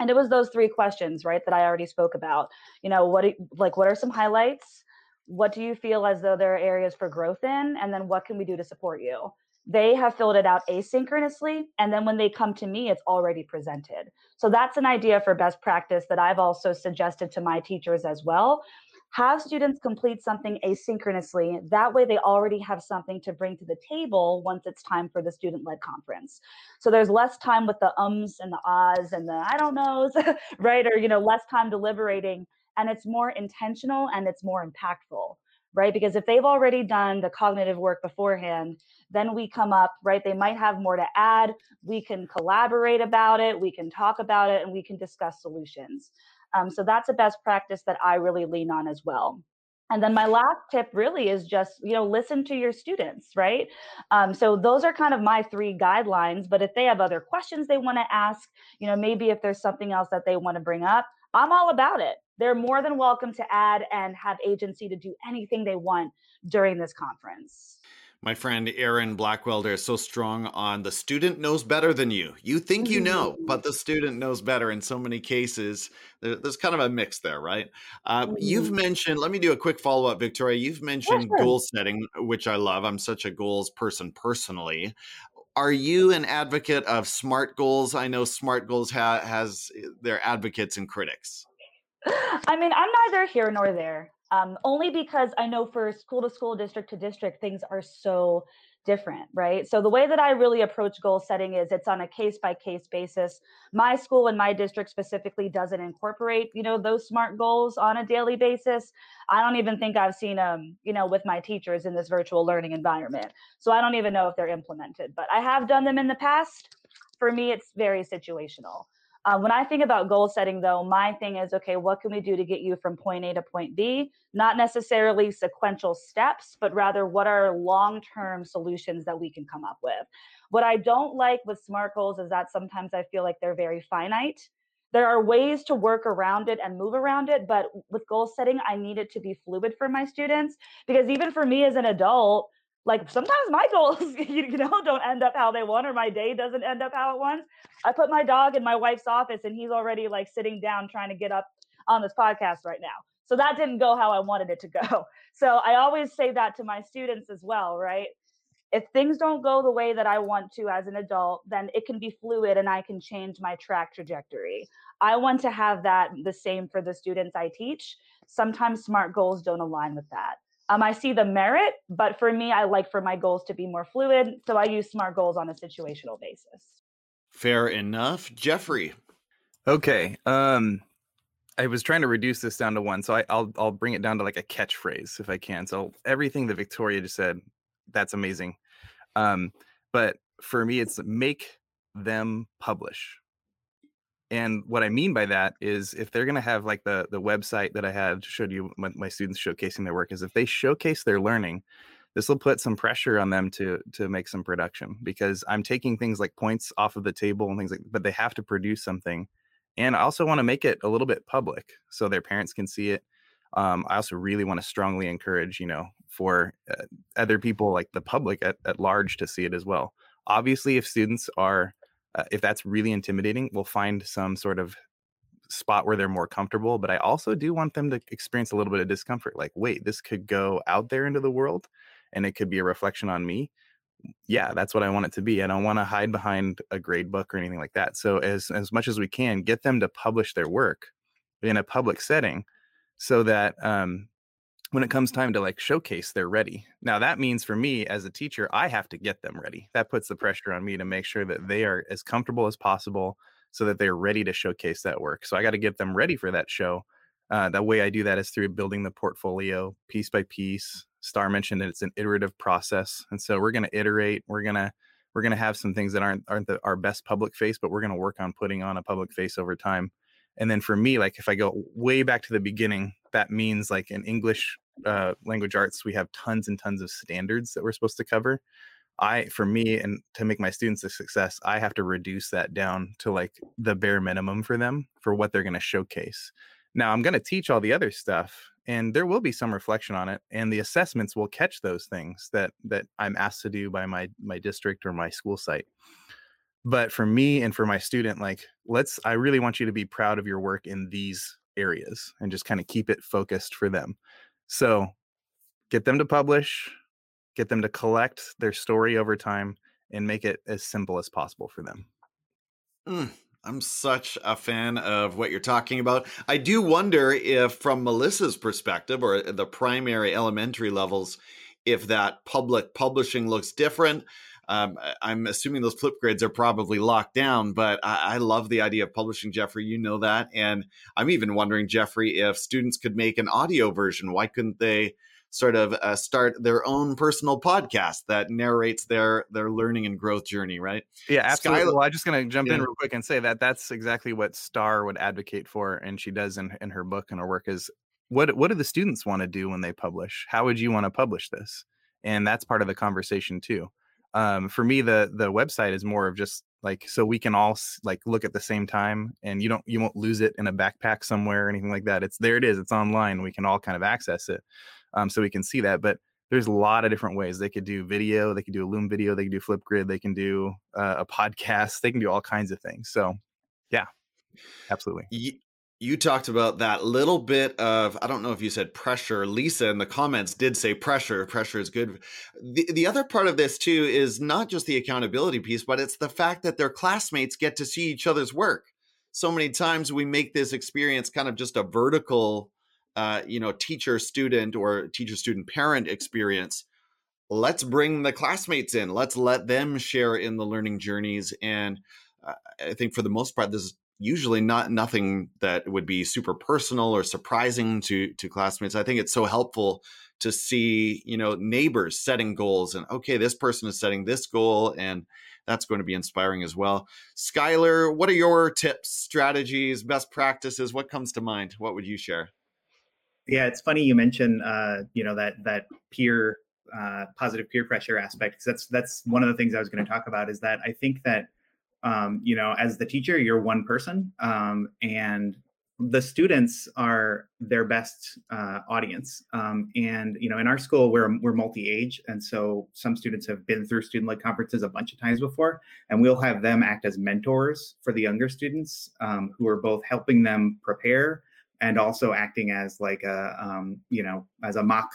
And it was those three questions, right, that I already spoke about. You know, what like what are some highlights? What do you feel as though there are areas for growth in? And then what can we do to support you? They have filled it out asynchronously and then when they come to me it's already presented. So that's an idea for best practice that i've also suggested to my teachers as well. Have students complete something asynchronously. That way they already have something to bring to the table once it's time for the student led conference. So there's less time with the ums and the ahs and the i don't knows right? Or you know less time deliberating. And it's more intentional and it's more impactful right? Because if they've already done the cognitive work beforehand, then we come up, right? They might have more to add. We can collaborate about it, we can talk about it, and we can discuss solutions. Um, so that's a best practice that I really lean on as well. And then my last tip really is just, you know, listen to your students, right? Um, so those are kind of my three guidelines. But if they have other questions they want to ask, you know, maybe if there's something else that they want to bring up, I'm all about it. They're more than welcome to add and have agency to do anything they want during this conference. My friend Aaron Blackwelder is so strong on the student knows better than you. You think you know, mm-hmm. but the student knows better in so many cases. there's kind of a mix there, right? Uh, you've mm-hmm. mentioned, let me do a quick follow up, Victoria. You've mentioned yeah, sure. goal setting, which I love. I'm such a goals person personally are you an advocate of smart goals? I know smart goals ha- has eh, their advocates and critics. I mean, I'm neither here nor there. Um, only because I know for school to school, district to district, things are so different, right? So the way that I really approach goal setting is it's on a case by case basis. My school and my district specifically doesn't incorporate, you know, those smart goals on a daily basis. I don't even think I've seen them, you know, with my teachers in this virtual learning environment. So I don't even know if they're implemented, but I have done them in the past. For me, it's very situational. Uh, when I think about goal setting, though, my thing is okay, what can we do to get you from point A to point B? Not necessarily sequential steps, but rather what are long term solutions that we can come up with. What I don't like with SMART goals is that sometimes I feel like they're very finite. There are ways to work around it and move around it, but with goal setting, I need it to be fluid for my students because even for me as an adult, like sometimes my goals you know don't end up how they want or my day doesn't end up how it wants. I put my dog in my wife's office and he's already like sitting down trying to get up on this podcast right now. So that didn't go how i wanted it to go. So i always say that to my students as well right? If things don't go the way that i want to as an adult then it can be fluid and i can change my track trajectory. I want to have that the same for the students i teach. Sometimes smart goals don't align with that um, I see the merit, but for me, I like for my goals to be more fluid. So I use SMART goals on a situational basis. Fair enough. Jeffrey. Okay. Um, I was trying to reduce this down to one, so I, will I'll bring it down to like a catchphrase if I can. So everything that Victoria just said, that's amazing. Um, but for me, it's make them publish. And what I mean by that is if they're going to have like the the website that I had showed you my, my students showcasing their work is if they showcase their learning, this will put some pressure on them to to make some production because I'm taking things like points off of the table and things like but they have to produce something And I also want to make it a little bit public so their parents can see it. Um, I also really want to strongly encourage, you know, for uh, other people like the public at, at large to see it as well. Obviously, if students are, uh, if that's really intimidating, we'll find some sort of spot where they're more comfortable. But I also do want them to experience a little bit of discomfort. Like, wait, this could go out there into the world and it could be a reflection on me yeah, that's what I want it to be. I don't want to hide behind a grade book or anything like that. So as as much as we can, get them to publish their work in a public setting, so that um, when it comes time to like showcase, they're ready. Now that means for me as a teacher, I have to get them ready. That puts the pressure on me to make sure that they are as comfortable as possible, so that they're ready to showcase that work. So I got to get them ready for that show. Uh, the way I do that is through building the portfolio piece by piece, Starr mentioned that it's an iterative process, and so we're going to iterate. We're gonna we're gonna have some things that aren't aren't the, our best public face, but we're going to work on putting on a public face over time. And then for me, like if I go way back to the beginning, that means like in English uh, language arts, we have tons and tons of standards that we're supposed to cover. I, for me, and to make my students a success, I have to reduce that down to like the bare minimum for them for what they're going to showcase. Now I'm going to teach all the other stuff and there will be some reflection on it and the assessments will catch those things that that I'm asked to do by my my district or my school site. But for me and for my student like let's I really want you to be proud of your work in these areas and just kind of keep it focused for them. So get them to publish, get them to collect their story over time and make it as simple as possible for them. Mm, I'm such a fan of what you're talking about. I do wonder if, from Melissa's perspective or the primary elementary levels, if that public publishing looks different. Um, I'm assuming those Flipgrids are probably locked down, but I, I, love the idea of publishing, Jeffrey. You know that. And I'm even wondering, Jeffrey, if students could make an audio version. Why couldn't they sort of uh, start their own personal podcast that narrates their their learning and growth journey right yeah absolutely well, i'm just going to jump yeah. in real quick and say that that's exactly what Starr would advocate for and she does in, in her book and her work is what what do the students want to do when they publish how would you want to publish this and that's part of the conversation too um, for me the the website is more of just like so we can all like look at the same time and you don't you won't lose it in a backpack somewhere or anything like that it's there it is it's online we can all kind of access it um, so we can see that. But there's a lot of different ways they could do video, they could do a Loom video, they can do Flipgrid, they can do uh, a podcast, they can do all kinds of things. So, yeah, absolutely. You, talked about that little bit of I don't know if you said pressure. Lisa in the comments did say pressure. Pressure is good. The the other part of this too is not just the accountability piece, but it's the fact that their classmates get to see each other's work. So many times we make this experience kind of just a vertical uh, you know teacher student or teacher student parent experience let's bring the classmates in let's let them share in the learning journeys and uh, i think for the most part this is usually not nothing that would be super personal or surprising to to classmates i think it's so helpful to see you know neighbors setting goals and okay this person is setting this goal and that's going to be inspiring as well skylar what are your tips strategies best practices what comes to mind what would you share yeah, it's funny you mentioned uh, you know that that peer uh, positive peer pressure aspect. Cause that's that's one of the things I was going to talk about. Is that I think that um, you know as the teacher you're one person um, and the students are their best uh, audience um, and you know in our school we're we're multi-age and so some students have been through student-led conferences a bunch of times before and we'll have them act as mentors for the younger students um, who are both helping them prepare and also acting as like a um, you know as a mock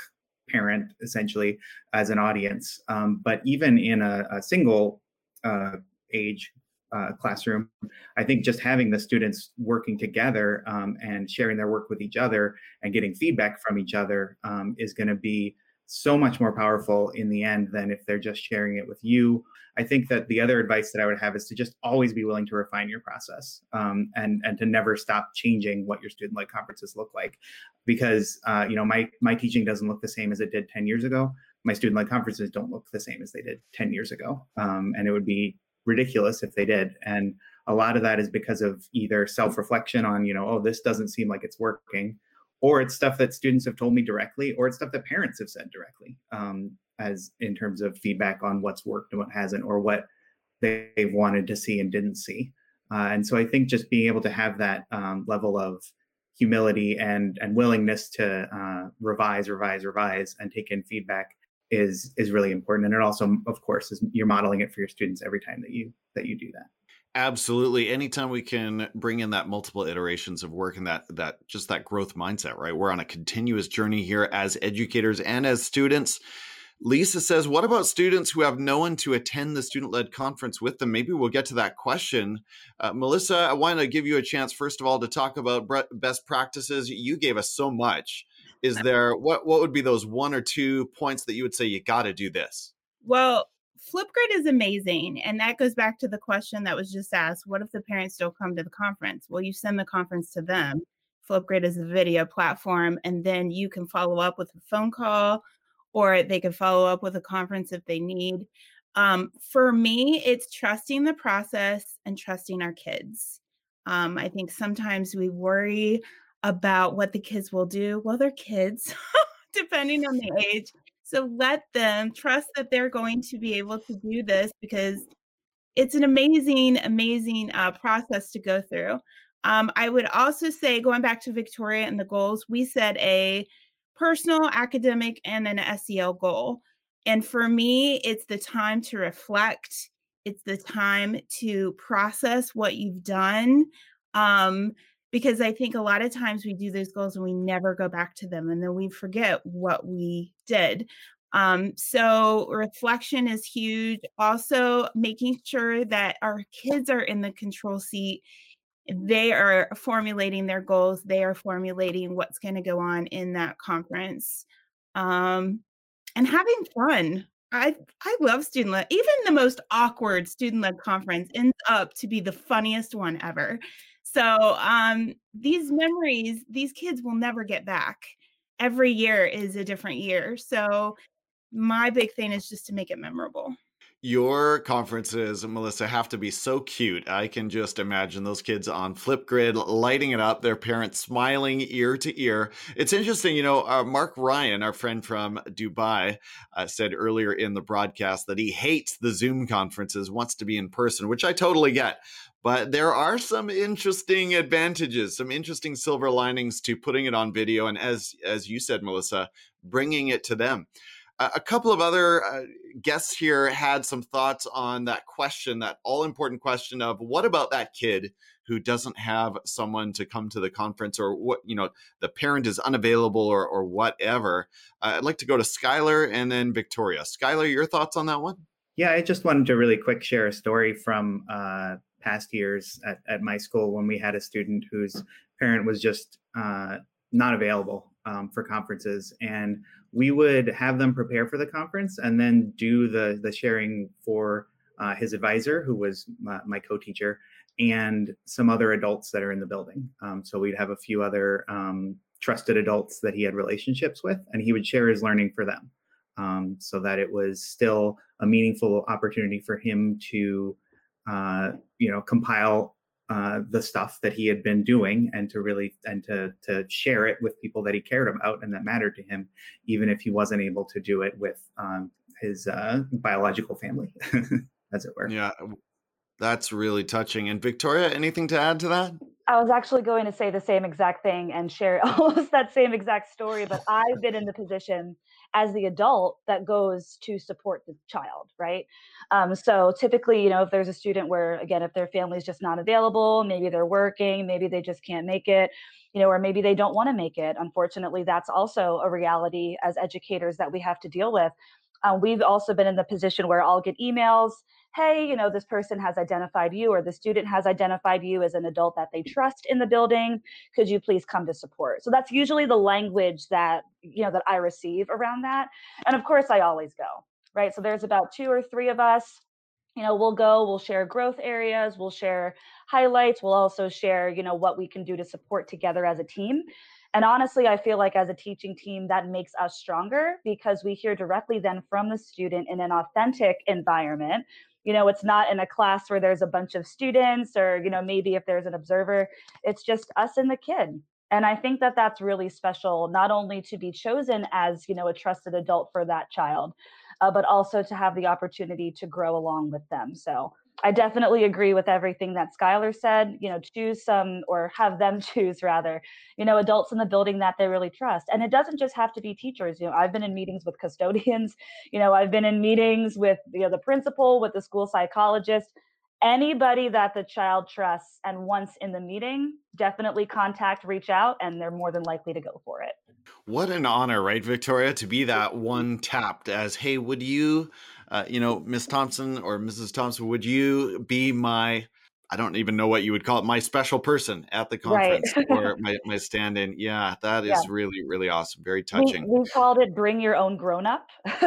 parent essentially as an audience. Um, but even in a, a single uh, age uh, classroom i think just having the students working together um, and sharing their work with each other and getting feedback from each other um, is going to be so much more powerful in the end than if they're just sharing it with you. I think that the other advice that I would have is to just always be willing to refine your process um, and and to never stop changing what your student led conferences look like, because uh, you know my my teaching doesn't look the same as it did ten years ago. My student led conferences don't look the same as they did ten years ago, um, and it would be ridiculous if they did. And a lot of that is because of either self reflection on you know oh this doesn't seem like it's working or it's stuff that students have told me directly, or it's stuff that parents have said directly, um, as in terms of feedback on what's worked and what hasn't, or what they've wanted to see and didn't see. Uh, and so I think just being able to have that um, level of humility and and willingness to uh, revise, revise, revise, and take in feedback is is really important. And it also, of course, is you're modeling it for your students every time that you that you do that. Absolutely. Anytime we can bring in that multiple iterations of work and that that just that growth mindset, right? We're on a continuous journey here as educators and as students. Lisa says, What about students who have no one to attend the student led conference with them? Maybe we'll get to that question. Uh, Melissa, I want to give you a chance, first of all, to talk about best practices. You gave us so much. Is there what, what would be those one or two points that you would say you got to do this? Well, Flipgrid is amazing. And that goes back to the question that was just asked What if the parents don't come to the conference? Well, you send the conference to them. Flipgrid is a video platform, and then you can follow up with a phone call or they can follow up with a conference if they need. Um, for me, it's trusting the process and trusting our kids. Um, I think sometimes we worry about what the kids will do. Well, they're kids, depending on the age. So let them trust that they're going to be able to do this because it's an amazing, amazing uh, process to go through. Um, I would also say, going back to Victoria and the goals, we set a personal, academic, and an SEL goal. And for me, it's the time to reflect, it's the time to process what you've done. Um, because I think a lot of times we do those goals and we never go back to them and then we forget what we did. Um, so reflection is huge. Also, making sure that our kids are in the control seat they are formulating their goals they are formulating what's going to go on in that conference um, and having fun i i love student led even the most awkward student led conference ends up to be the funniest one ever so um, these memories these kids will never get back every year is a different year so my big thing is just to make it memorable your conferences, Melissa, have to be so cute. I can just imagine those kids on Flipgrid lighting it up, their parents smiling ear to ear. It's interesting, you know, uh, Mark Ryan, our friend from Dubai, uh, said earlier in the broadcast that he hates the Zoom conferences, wants to be in person, which I totally get. But there are some interesting advantages, some interesting silver linings to putting it on video, and as as you said, Melissa, bringing it to them a couple of other uh, guests here had some thoughts on that question, that all important question of what about that kid who doesn't have someone to come to the conference or what, you know, the parent is unavailable or, or whatever. Uh, I'd like to go to Skylar and then Victoria. Skylar, your thoughts on that one? Yeah, I just wanted to really quick share a story from uh, past years at, at my school when we had a student whose parent was just uh, not available um, for conferences. And we would have them prepare for the conference and then do the the sharing for uh, his advisor, who was my, my, co-teacher, and some other adults that are in the building. Um, so we'd have a few other um, trusted adults that he had relationships with, and he would share his learning for them, um, so that it was still a meaningful opportunity for him to, uh, you know, compile uh, the stuff that he had been doing and to really and to to share it with people that he cared about and that mattered to him even if he wasn't able to do it with um, his uh, biological family as it were. Yeah that's really touching and victoria anything to add to that I was actually going to say the same exact thing and share almost that same exact story, but I've been in the position as the adult that goes to support the child, right? Um, so typically, you know, if there's a student where, again, if their family is just not available, maybe they're working, maybe they just can't make it, you know, or maybe they don't want to make it. Unfortunately, that's also a reality as educators that we have to deal with. Uh, we've also been in the position where I'll get emails hey, you know, this person has identified you or the student has identified you as an adult that they trust in the building. Could you please come to support? So that's usually the language that, you know, that I receive around that. And of course, I always go, right? So there's about two or three of us. You know, we'll go, we'll share growth areas, we'll share highlights, we'll also share, you know, what we can do to support together as a team. And honestly, I feel like as a teaching team, that makes us stronger because we hear directly then from the student in an authentic environment you know it's not in a class where there's a bunch of students or you know maybe if there's an observer. It's just us and the kid. And i think that that's really special not only to be chosen as you know a trusted adult for that child uh, but also to have the opportunity to grow along with them. So I definitely agree with everything that Skylar said. You know, choose some or have them choose rather, you know, adults in the building that they really trust. And it doesn't just have to be teachers. You know, I've been in meetings with custodians, you know, I've been in meetings with you know the principal, with the school psychologist. Anybody that the child trusts and once in the meeting, definitely contact, reach out, and they're more than likely to go for it. What an honor, right, Victoria, to be that one tapped as, hey, would you uh, you know, Miss Thompson or Mrs. Thompson, would you be my I don't even know what you would call it, my special person at the conference right. or my, my stand in. Yeah, that is yeah. really, really awesome. Very touching. We, we called it bring your own grown up.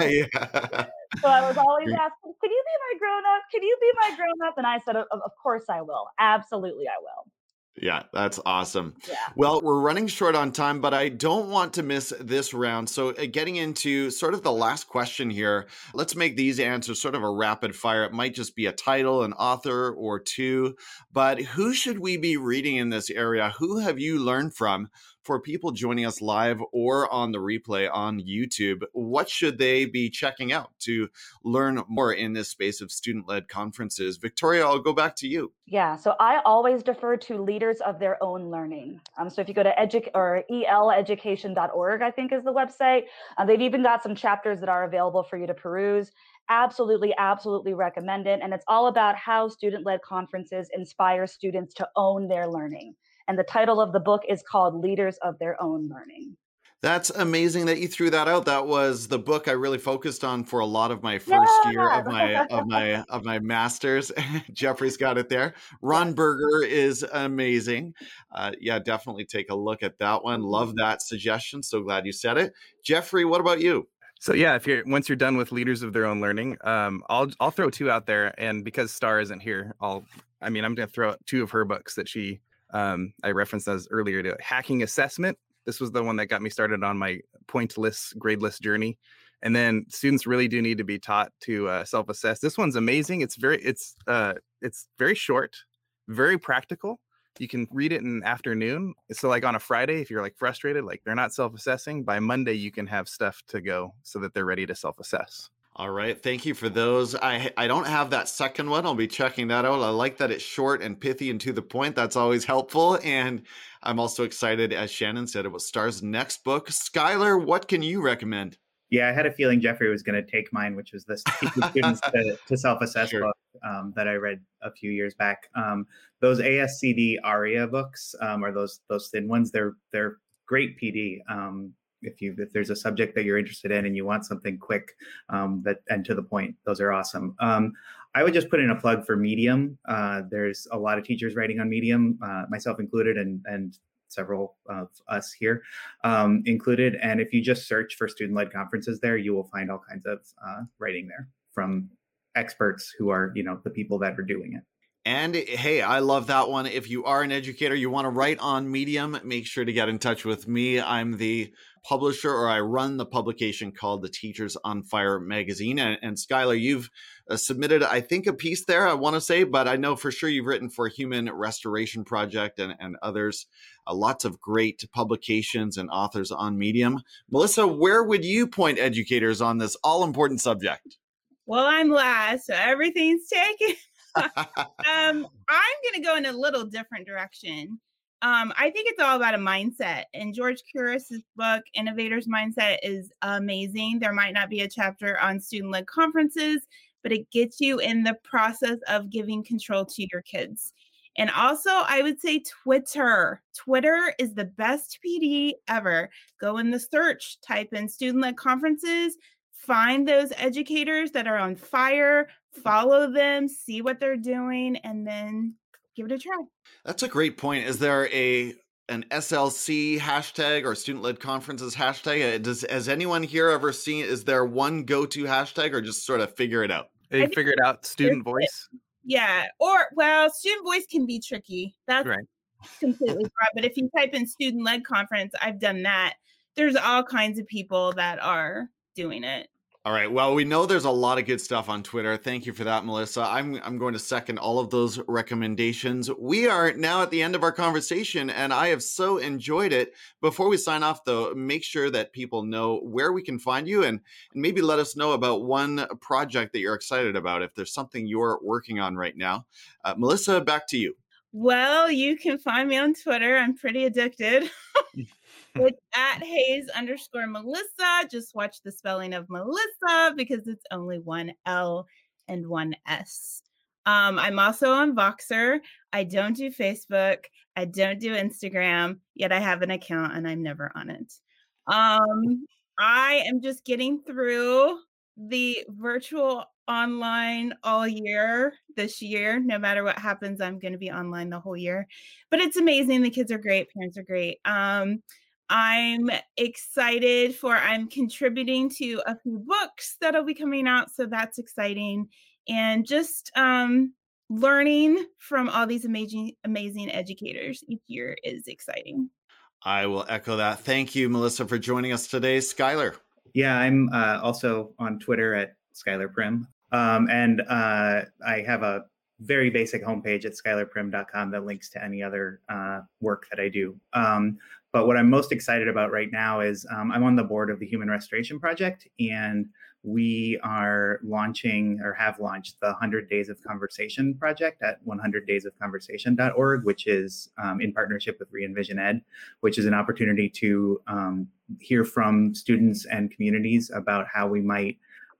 yeah. So I was always asking, can you be my grown up? Can you be my grown up? And I said, of, of course I will. Absolutely I will. Yeah, that's awesome. Yeah. Well, we're running short on time, but I don't want to miss this round. So, uh, getting into sort of the last question here, let's make these answers sort of a rapid fire. It might just be a title, an author, or two. But who should we be reading in this area? Who have you learned from? For people joining us live or on the replay on YouTube, what should they be checking out to learn more in this space of student led conferences? Victoria, I'll go back to you. Yeah, so I always defer to leaders of their own learning. Um, so if you go to edu- or eleducation.org, I think is the website, uh, they've even got some chapters that are available for you to peruse absolutely, absolutely recommend it. And it's all about how student led conferences inspire students to own their learning. And the title of the book is called Leaders of Their Own Learning. That's amazing that you threw that out. That was the book I really focused on for a lot of my first yeah. year of my of my of my masters. Jeffrey's got it there. Ron Berger is amazing. Uh, yeah, definitely take a look at that one. Love mm-hmm. that suggestion. So glad you said it, Jeffrey. What about you? So yeah, if you're once you're done with leaders of their own learning, um, I'll I'll throw two out there, and because Starr isn't here, I'll I mean I'm gonna throw out two of her books that she um, I referenced those earlier to hacking assessment. This was the one that got me started on my pointless, gradeless journey. And then students really do need to be taught to uh, self-assess. This one's amazing. It's very, it's, uh, it's very short, very practical. You can read it in afternoon. So, like on a Friday, if you're like frustrated, like they're not self-assessing, by Monday you can have stuff to go so that they're ready to self-assess. All right, thank you for those. I I don't have that second one. I'll be checking that out. I like that it's short and pithy and to the point. That's always helpful. And I'm also excited, as Shannon said, about Starr's next book. Skylar, what can you recommend? Yeah, I had a feeling Jeffrey was going to take mine, which was this students to, to self-assess sure. book um, that I read a few years back. Um, those ASCD ARIA books, um, or those those thin ones, they're they're great PD. Um, if you if there's a subject that you're interested in and you want something quick um, that and to the point, those are awesome. Um, I would just put in a plug for Medium. Uh, there's a lot of teachers writing on Medium, uh, myself included, and and several of us here um, included. And if you just search for student-led conferences there, you will find all kinds of uh, writing there from experts who are you know the people that are doing it. And hey, I love that one. If you are an educator, you want to write on Medium, make sure to get in touch with me. I'm the publisher or I run the publication called the Teachers on Fire magazine. And, and Skylar, you've uh, submitted, I think, a piece there, I want to say, but I know for sure you've written for Human Restoration Project and, and others. Uh, lots of great publications and authors on Medium. Melissa, where would you point educators on this all important subject? Well, I'm last, so everything's taken. um, I'm going to go in a little different direction. Um, I think it's all about a mindset. And George Couros' book, Innovator's Mindset, is amazing. There might not be a chapter on student led conferences, but it gets you in the process of giving control to your kids. And also, I would say Twitter. Twitter is the best PD ever. Go in the search, type in student led conferences, find those educators that are on fire, follow them, see what they're doing, and then give it a try. That's a great point. Is there a an SLC hashtag or student led conferences hashtag? Does has anyone here ever seen? Is there one go to hashtag or just sort of figure it out? They figured out student voice. Yeah, or well, student voice can be tricky. That's right. completely broad. But if you type in student led conference, I've done that. There's all kinds of people that are doing it. All right. Well, we know there's a lot of good stuff on Twitter. Thank you for that, Melissa. I'm I'm going to second all of those recommendations. We are now at the end of our conversation and I have so enjoyed it. Before we sign off though, make sure that people know where we can find you and, and maybe let us know about one project that you're excited about if there's something you're working on right now. Uh, Melissa, back to you. Well, you can find me on Twitter. I'm pretty addicted. it's at Hayes underscore Melissa. Just watch the spelling of Melissa because it's only one L and one S. Um, I'm also on Voxer. I don't do Facebook. I don't do Instagram, yet I have an account and I'm never on it. Um, I am just getting through the virtual online all year this year. No matter what happens, I'm going to be online the whole year. But it's amazing. The kids are great. Parents are great. Um, I'm excited for I'm contributing to a few books that'll be coming out, so that's exciting. And just um, learning from all these amazing amazing educators each year is exciting. I will echo that. Thank you, Melissa, for joining us today. Skylar. Yeah, I'm uh, also on Twitter at Skylar Primm. Um, and uh, I have a very basic homepage at skylarprimm.com that links to any other uh, work that I do. Um, but what I'm most excited about right now is um, I'm on the board of the Human Restoration Project, and we are launching or have launched the 100 Days of Conversation project at 100daysofconversation.org, which is um, in partnership with Re-envision Ed, which is an opportunity to um, hear from students and communities about how we might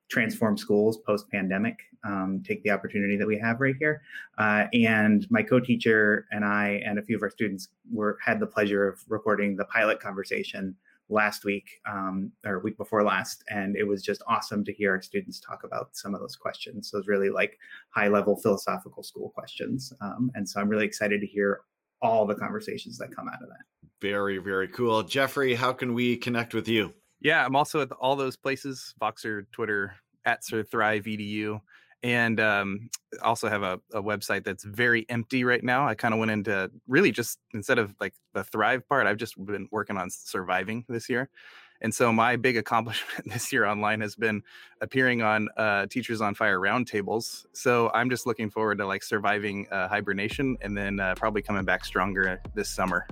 transform schools post pandemic, um, take the opportunity that we have right here. Uh, and my co teacher and I, and a few of our students, were had the pleasure of recording the pilot conversation last week um, or week before last. And it was just awesome to hear our students talk about some of those questions. So it's really like high level philosophical school questions. Um, and so I'm really excited to hear all the conversations that come out of that. Very, very cool. Jeffrey, how can we connect with you? Yeah, I'm also at all those places Voxer, Twitter, at Sir Thrive EDU. And um, also have a, a website that's very empty right now. I kind of went into really just instead of like the thrive part, I've just been working on surviving this year. And so my big accomplishment this year online has been appearing on uh, Teachers on Fire roundtables. So I'm just looking forward to like surviving uh, hibernation and then uh, probably coming back stronger this summer.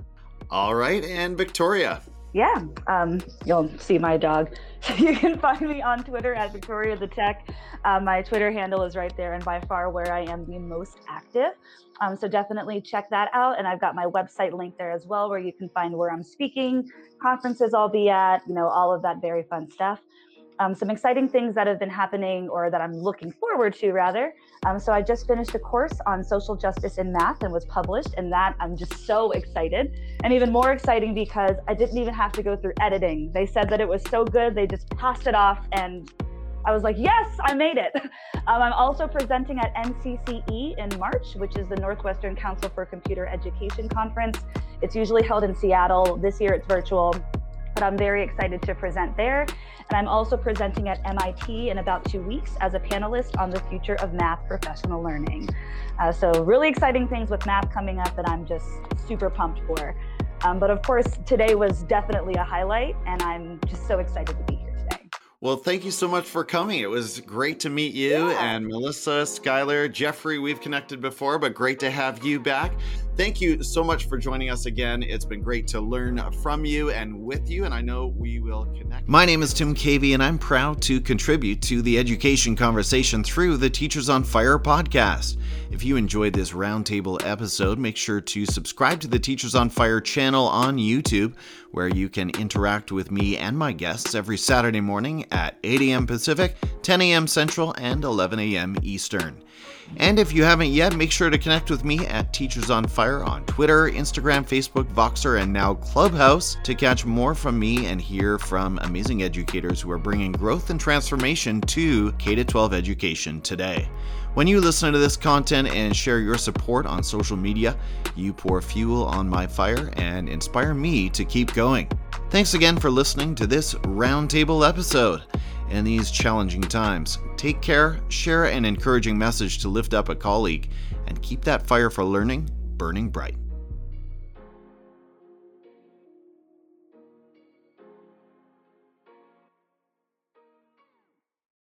All right, and Victoria yeah, um, you'll see my dog. So you can find me on Twitter at Victoria the Tech. Uh, my Twitter handle is right there, and by far where I am the most active. Um, so definitely check that out. And I've got my website link there as well, where you can find where I'm speaking, conferences I'll be at, you know, all of that very fun stuff um, some exciting things that have been happening or that I'm looking forward to, rather. Um, so I just finished a course on social justice in math and was published, and that I'm just so excited. And even more exciting because I didn't even have to go through editing. They said that it was so good, they just passed it off, and I was like, yes, I made it. Um, I'm also presenting at NCCE in March, which is the Northwestern Council for Computer Education Conference. It's usually held in Seattle. This year it's virtual but I'm very excited to present there. And I'm also presenting at MIT in about two weeks as a panelist on the future of math professional learning. Uh, so, really exciting things with math coming up that I'm just super pumped for. Um, but of course, today was definitely a highlight, and I'm just so excited to be here. Today. Well, thank you so much for coming. It was great to meet you yeah. and Melissa, Skylar, Jeffrey. We've connected before, but great to have you back. Thank you so much for joining us again. It's been great to learn from you and with you, and I know we will connect. My name is Tim Cavey, and I'm proud to contribute to the education conversation through the Teachers on Fire podcast. If you enjoyed this roundtable episode, make sure to subscribe to the Teachers on Fire channel on YouTube, where you can interact with me and my guests every Saturday morning at 8 a.m. Pacific, 10 a.m. Central, and 11 a.m. Eastern. And if you haven't yet, make sure to connect with me at Teachers on Fire on Twitter, Instagram, Facebook, Voxer, and now Clubhouse to catch more from me and hear from amazing educators who are bringing growth and transformation to K 12 education today. When you listen to this content and share your support on social media, you pour fuel on my fire and inspire me to keep going. Thanks again for listening to this roundtable episode in these challenging times. Take care, share an encouraging message to lift up a colleague, and keep that fire for learning burning bright.